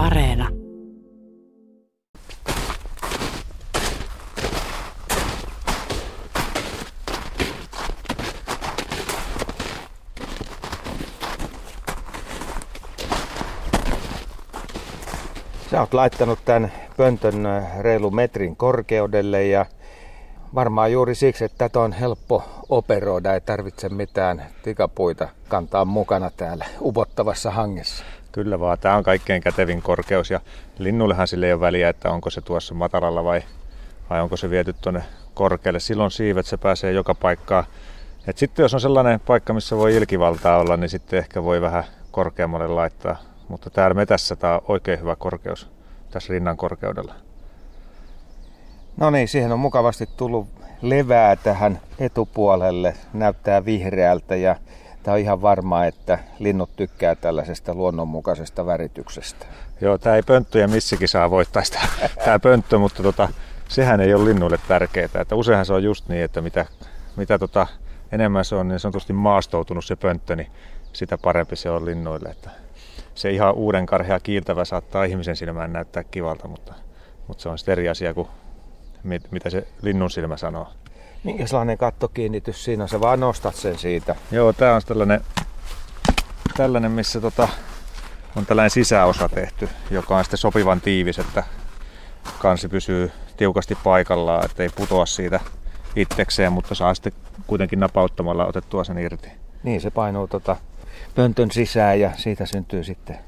Areena. Sä oot laittanut tämän pöntön reilu metrin korkeudelle ja varmaan juuri siksi, että tätä on helppo operoida, ei tarvitse mitään tikapuita kantaa mukana täällä upottavassa hangessa. Kyllä vaan, tämä on kaikkein kätevin korkeus ja linnullehan sille ei ole väliä, että onko se tuossa matalalla vai, vai onko se viety tuonne korkealle. Silloin siivet se pääsee joka paikkaan. Et sitten jos on sellainen paikka, missä voi ilkivaltaa olla, niin sitten ehkä voi vähän korkeammalle laittaa. Mutta täällä metässä tämä on oikein hyvä korkeus tässä rinnan korkeudella. No niin, siihen on mukavasti tullut levää tähän etupuolelle. Näyttää vihreältä ja tämä on ihan varmaa, että linnut tykkää tällaisesta luonnonmukaisesta värityksestä. Joo, tämä ei pönttöjä missikin saa voittaa sitä, tämä pönttö, mutta tota, sehän ei ole linnuille tärkeää. Että useinhan se on just niin, että mitä, mitä tota, enemmän se on niin sanotusti maastoutunut se pönttö, niin sitä parempi se on linnuille. Että se ihan uuden karhea kiiltävä saattaa ihmisen silmään näyttää kivalta, mutta, mutta se on sitten eri asia kuin mit, mitä se linnun silmä sanoo. Minkälainen kattokiinnitys siinä on? Sä vaan nostat sen siitä. Joo, tää on tällainen, tällainen missä tota, on tällainen sisäosa tehty, joka on sitten sopivan tiivis, että kansi pysyy tiukasti paikallaan, ettei putoa siitä itsekseen, mutta saa sitten kuitenkin napauttamalla otettua sen irti. Niin, se painuu tota pöntön sisään ja siitä syntyy sitten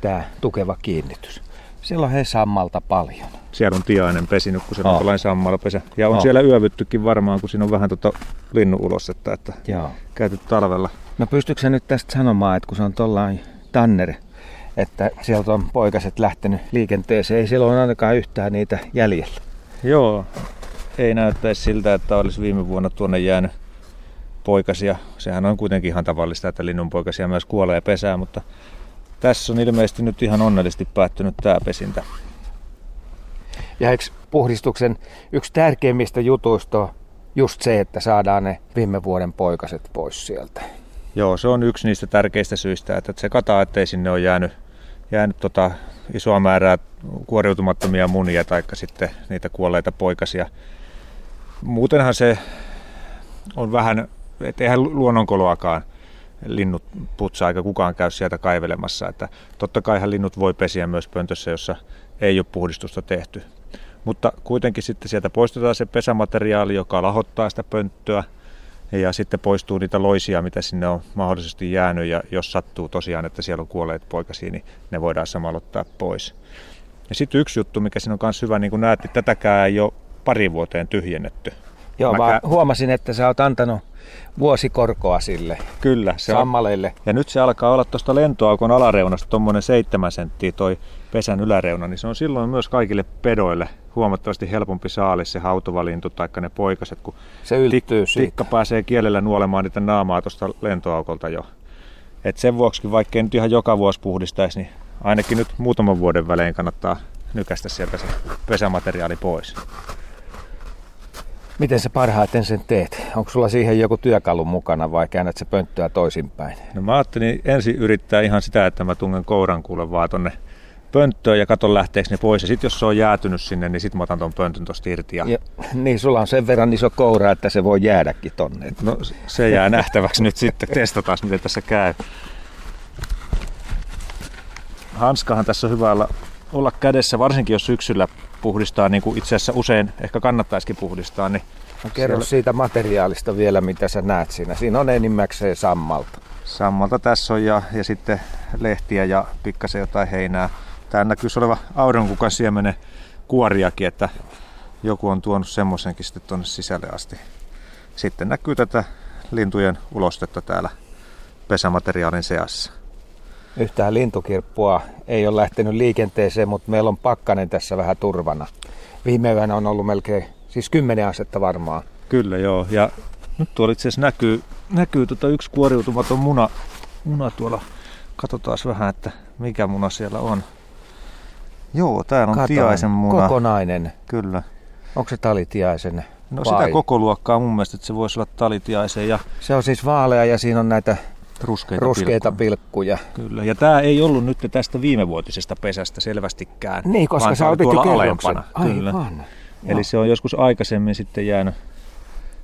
tämä tukeva kiinnitys. Siellä on he sammalta paljon. Siellä on tiainen pesinyt, kun se on tällainen sammalpesä. Ja on oh. siellä yövyttykin varmaan, kun siinä on vähän tota linnun ulosetta, että Joo. käyty talvella. No pystytkö nyt tästä sanomaan, että kun se on tuollainen tanner, että sieltä on poikaset lähtenyt liikenteeseen, ei siellä ole ainakaan yhtään niitä jäljellä. Joo, ei näyttäisi siltä, että olisi viime vuonna tuonne jäänyt poikasia. Sehän on kuitenkin ihan tavallista, että linnunpoikasia myös kuolee pesää, mutta tässä on ilmeisesti nyt ihan onnellisesti päättynyt tämä pesintä. Ja eikö puhdistuksen yksi tärkeimmistä jutuista just se, että saadaan ne viime vuoden poikaset pois sieltä? Joo, se on yksi niistä tärkeistä syistä, että se kataa, ettei sinne ole jäänyt, jäänyt tota isoa määrää kuoriutumattomia munia tai sitten niitä kuolleita poikasia. Muutenhan se on vähän, että eihän luonnonkoloakaan linnut putsaa eikä kukaan käy sieltä kaivelemassa. Että totta kaihan linnut voi pesiä myös pöntössä, jossa ei ole puhdistusta tehty. Mutta kuitenkin sitten sieltä poistetaan se pesämateriaali, joka lahottaa sitä pönttöä. Ja sitten poistuu niitä loisia, mitä sinne on mahdollisesti jäänyt. Ja jos sattuu tosiaan, että siellä on kuolleet poikasi, niin ne voidaan samalla ottaa pois. Ja sitten yksi juttu, mikä siinä on myös hyvä, niin kuin näet, että tätäkään ei ole pari vuoteen tyhjennetty. Joo, mä, mä huomasin, että sä oot antanut vuosikorkoa sille Kyllä, se sammaleille. On. Ja nyt se alkaa olla tuosta lentoaukon alareunasta tuommoinen 7 senttiä toi pesän yläreuna, niin se on silloin myös kaikille pedoille huomattavasti helpompi saalis se hautovalintu tai ne poikaset, kun se yltyy tik- tikka pääsee kielellä nuolemaan niitä naamaa tuosta lentoaukolta jo. Et sen vuoksi, vaikka nyt ihan joka vuosi puhdistaisi, niin ainakin nyt muutaman vuoden välein kannattaa nykästä sieltä se pesämateriaali pois. Miten sä parhaiten sen teet? Onko sulla siihen joku työkalu mukana vai käännät se pönttöä toisinpäin? No mä ajattelin ensin yrittää ihan sitä, että mä tungen kouran kuule vaan tonne pönttöön ja katon lähteekö ne pois. Ja sitten jos se on jäätynyt sinne, niin sitten mä otan ton pöntön tosta irti. Ja... Ja, niin, sulla on sen verran iso koura, että se voi jäädäkin tonne. No se jää nähtäväksi nyt sitten. Testataan, miten tässä käy. Hanskahan tässä on hyvä olla, olla kädessä, varsinkin jos syksyllä puhdistaa, niin kuin itse asiassa usein ehkä kannattaisikin puhdistaa. Niin no kerro siellä... siitä materiaalista vielä, mitä sä näet siinä. Siinä on enimmäkseen sammalta. Sammalta tässä on ja, ja sitten lehtiä ja pikkasen jotain heinää. Tää näkyisi oleva aurinkukan siemenen kuoriakin, että joku on tuonut semmoisenkin sitten tuonne sisälle asti. Sitten näkyy tätä lintujen ulostetta täällä pesämateriaalin seassa. Yhtään lintukirppua ei ole lähtenyt liikenteeseen, mutta meillä on pakkanen tässä vähän turvana. Viime yönä on ollut melkein, siis kymmenen asetta varmaan. Kyllä joo, ja nyt tuolla itse asiassa näkyy, näkyy tota yksi kuoriutumaton muna, muna tuolla. Katsotaan vähän, että mikä muna siellä on. Joo, täällä on Katon, tiaisen muna. kokonainen. Kyllä. Onko se talitiaisen? No vai? sitä koko luokkaa mun mielestä, että se voisi olla talitiaisen. Ja... Se on siis vaalea ja siinä on näitä ruskeita, ruskeita pilkkuja. pilkkuja. Kyllä, ja tämä ei ollut nyt tästä viimevuotisesta pesästä selvästikään. Niin, koska sä oli otit jo tuolla alempana. Kyllä. Aivan. Eli se on joskus aikaisemmin sitten jäänyt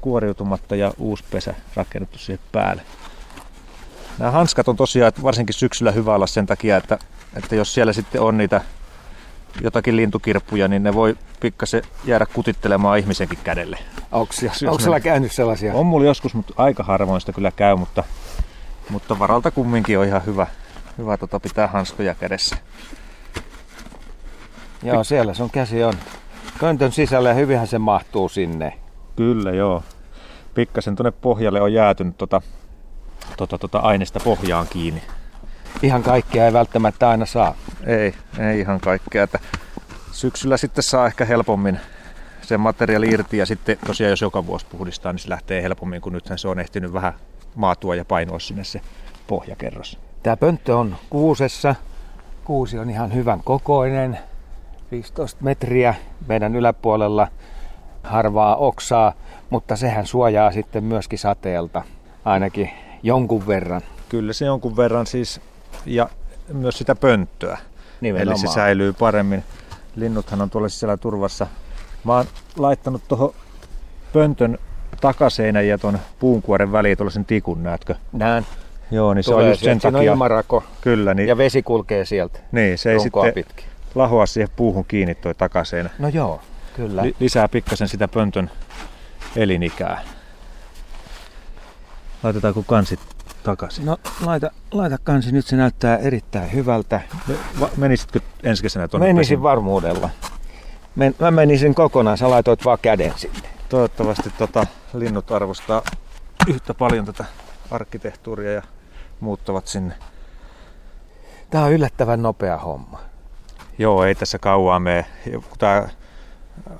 kuoriutumatta ja uusi pesä rakennettu siihen päälle. Nämä hanskat on tosiaan varsinkin syksyllä hyvä olla sen takia, että, että jos siellä sitten on niitä jotakin lintukirppuja, niin ne voi pikkasen jäädä kutittelemaan ihmisenkin kädelle. Onko ne- käynyt sellaisia? On mulla joskus, mutta aika harvoin sitä kyllä käy, mutta, mutta varalta kumminkin on ihan hyvä, hyvä tota pitää hanskoja kädessä. Joo, siellä sun käsi on. Köntön sisällä ja hyvinhän se mahtuu sinne. Kyllä, joo. Pikkasen tuonne pohjalle on jäätynyt tota, tota, tota aineesta pohjaan kiinni. Ihan kaikkia ei välttämättä aina saa. Ei, ei ihan kaikkea. Että syksyllä sitten saa ehkä helpommin sen materiaali irti ja sitten tosiaan jos joka vuosi puhdistaa, niin se lähtee helpommin, kun nythän se on ehtinyt vähän maatua ja painoa sinne se pohjakerros. Tämä pönttö on kuusessa. Kuusi on ihan hyvän kokoinen. 15 metriä meidän yläpuolella harvaa oksaa, mutta sehän suojaa sitten myöskin sateelta ainakin jonkun verran. Kyllä se jonkun verran siis, ja myös sitä pönttöä. Nimenomaan. Eli se säilyy paremmin. Linnuthan on tuolla sisällä turvassa. Mä oon laittanut tuohon pöntön takaseinän ja tuon puunkuoren väliin tuollaisen tikun, näetkö? Näin. Joo, niin se Tulee on just sen sieltä. Siinä on takia. Kyllä, niin, ja vesi kulkee sieltä niin se ei sitten pitkin. lahoa siihen puuhun kiinni toi takaseinä. No joo, kyllä. Li- lisää pikkasen sitä pöntön elinikää. Laitetaanko kansit takaisin? No laita, laita kansi, nyt se näyttää erittäin hyvältä. Va- menisitkö ensi kesänä tuonne Menisin pesin- varmuudella. Men, mä menisin kokonaan, sä laitoit vaan käden sinne. Toivottavasti tota, linnut arvostaa yhtä paljon tätä arkkitehtuuria ja muuttavat sinne. Tää on yllättävän nopea homma. Joo, ei tässä kauaa mene. Tämä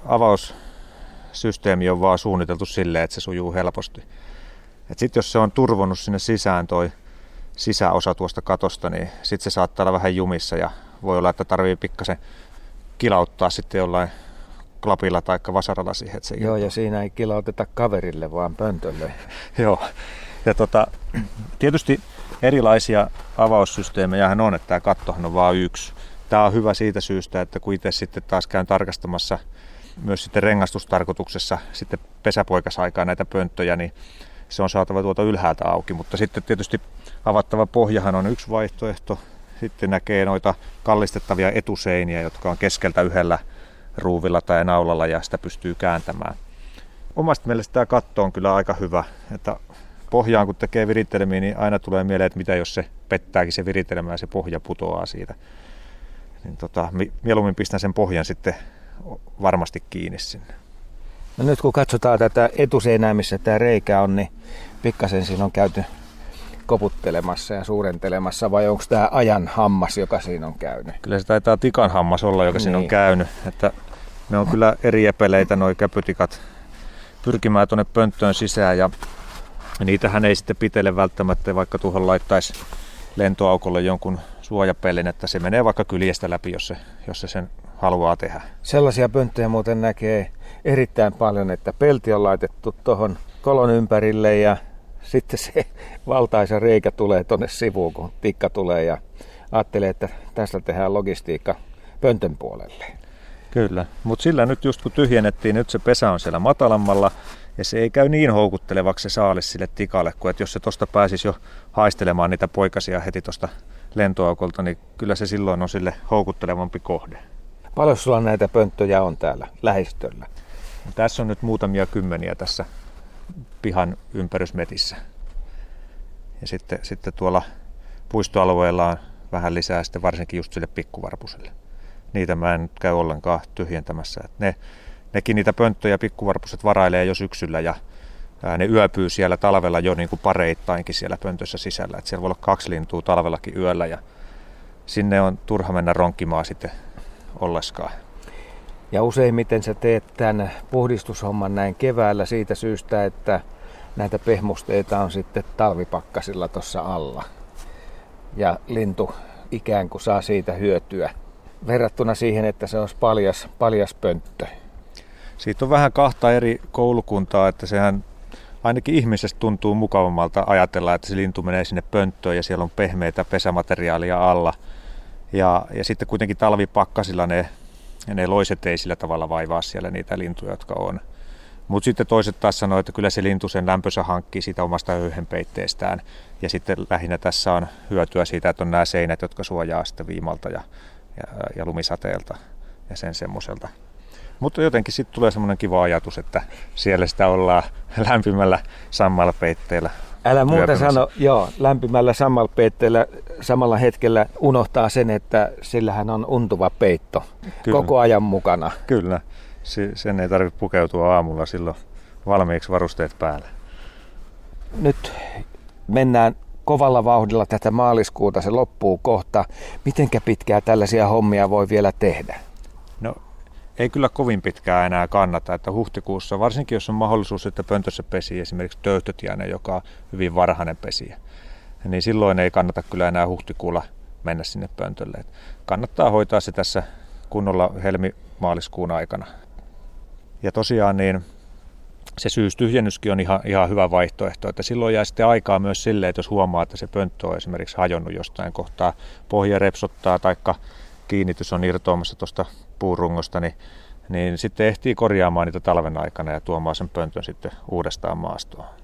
avaussysteemi on vaan suunniteltu silleen, että se sujuu helposti. Sitten jos se on turvonnut sinne sisään toi sisäosa tuosta katosta, niin sitten se saattaa olla vähän jumissa ja voi olla, että tarvii pikkasen kilauttaa sitten jollain klapilla tai vasaralla siihen. Että se Joo, ja siinä ei kilauteta kaverille, vaan pöntölle. Joo. Ja tota, tietysti erilaisia avaussysteemejähän on, että tämä kattohan on vain yksi. Tämä on hyvä siitä syystä, että kun itse sitten taas käyn tarkastamassa myös sitten rengastustarkoituksessa sitten pesäpoikasaikaa näitä pönttöjä, niin se on saatava tuolta ylhäältä auki. Mutta sitten tietysti avattava pohjahan on yksi vaihtoehto. Sitten näkee noita kallistettavia etuseiniä, jotka on keskeltä yhdellä ruuvilla tai naulalla ja sitä pystyy kääntämään. Omasta mielestä tämä katto on kyllä aika hyvä. Että pohjaan kun tekee viritelmiä, niin aina tulee mieleen, että mitä jos se pettääkin se viritelmä ja se pohja putoaa siitä. Niin tota, mi- mieluummin pistän sen pohjan sitten varmasti kiinni sinne. No nyt kun katsotaan tätä etuseinää, missä tämä reikä on, niin pikkasen siinä on käyty koputtelemassa ja suurentelemassa, vai onko tämä ajan hammas, joka siinä on käynyt? Kyllä se taitaa tikan hammas olla, joka siinä on Niin. käynyt. Että ne on kyllä eri epeleitä nuo käpytikat pyrkimään tuonne pönttöön sisään ja niitähän ei sitten pitele välttämättä, vaikka tuohon laittaisi lentoaukolle jonkun suojapellin, että se menee vaikka kyljestä läpi, jos se, jos se sen haluaa tehdä. Sellaisia pönttöjä muuten näkee erittäin paljon, että pelti on laitettu tuohon kolon ympärille ja sitten se valtaisa reikä tulee tuonne sivuun, kun tikka tulee ja ajattelee, että tästä tehdään logistiikka pöntön puolelle. Kyllä, mutta sillä nyt just kun tyhjennettiin, nyt se pesä on siellä matalammalla ja se ei käy niin houkuttelevaksi se saalis sille tikalle, kuin että jos se tuosta pääsisi jo haistelemaan niitä poikasia heti tuosta lentoaukolta, niin kyllä se silloin on sille houkuttelevampi kohde. Paljon sulla näitä pönttöjä on täällä lähistöllä? Tässä on nyt muutamia kymmeniä tässä pihan ympärysmetissä. Ja sitten, sitten tuolla puistoalueella on vähän lisää sitten varsinkin just sille pikkuvarpuselle. Niitä mä en nyt käy ollenkaan tyhjentämässä. Et ne, nekin niitä pönttöjä pikkuvarpuset varailee jo syksyllä ja ää, ne yöpyy siellä talvella jo niin kuin pareittainkin siellä pöntössä sisällä. Et siellä voi olla kaksi lintua talvellakin yöllä ja sinne on turha mennä ronkkimaan sitten olleskaan. Ja useimmiten sä teet tämän puhdistushomman näin keväällä siitä syystä, että näitä pehmusteita on sitten talvipakkasilla tuossa alla. Ja lintu ikään kuin saa siitä hyötyä verrattuna siihen, että se olisi paljas, paljas pönttö. Siitä on vähän kahta eri koulukuntaa, että sehän ainakin ihmisestä tuntuu mukavammalta ajatella, että se lintu menee sinne pönttöön ja siellä on pehmeitä pesämateriaalia alla. Ja, ja sitten kuitenkin talvipakkasilla ne, ne loiset ei sillä tavalla vaivaa siellä niitä lintuja, jotka on. Mutta sitten toiset taas sanoo, että kyllä se lintu sen lämpönsä hankkii siitä omasta höyhenpeitteestään. Ja sitten lähinnä tässä on hyötyä siitä, että on nämä seinät, jotka suojaa sitten viimalta ja, ja, ja lumisateelta ja sen semmoiselta. Mutta jotenkin sitten tulee semmoinen kiva ajatus, että siellä sitä ollaan lämpimällä sammalpeitteellä. Älä muuta sano, joo, lämpimällä sammalpeitteellä samalla hetkellä unohtaa sen, että sillähän on untuva peitto Kyllä. koko ajan mukana. Kyllä, sen ei tarvitse pukeutua aamulla silloin valmiiksi varusteet päällä. Nyt mennään kovalla vauhdilla tätä maaliskuuta, se loppuu kohta. Mitenkä pitkää tällaisia hommia voi vielä tehdä? No ei kyllä kovin pitkään enää kannata, että huhtikuussa, varsinkin jos on mahdollisuus, että pöntössä pesii esimerkiksi töyhtötiäinen, joka on hyvin varhainen pesiä, niin silloin ei kannata kyllä enää huhtikuulla mennä sinne pöntölle. Kannattaa hoitaa se tässä kunnolla helmi-maaliskuun aikana. Ja tosiaan niin se syystyhjennyskin on ihan, ihan hyvä vaihtoehto, että silloin jää sitten aikaa myös sille, että jos huomaa, että se pönttö on esimerkiksi hajonnut jostain kohtaa, pohja repsottaa tai kiinnitys on irtoamassa tuosta puurungosta, niin, niin sitten ehtii korjaamaan niitä talven aikana ja tuomaan sen pöntön sitten uudestaan maastoon.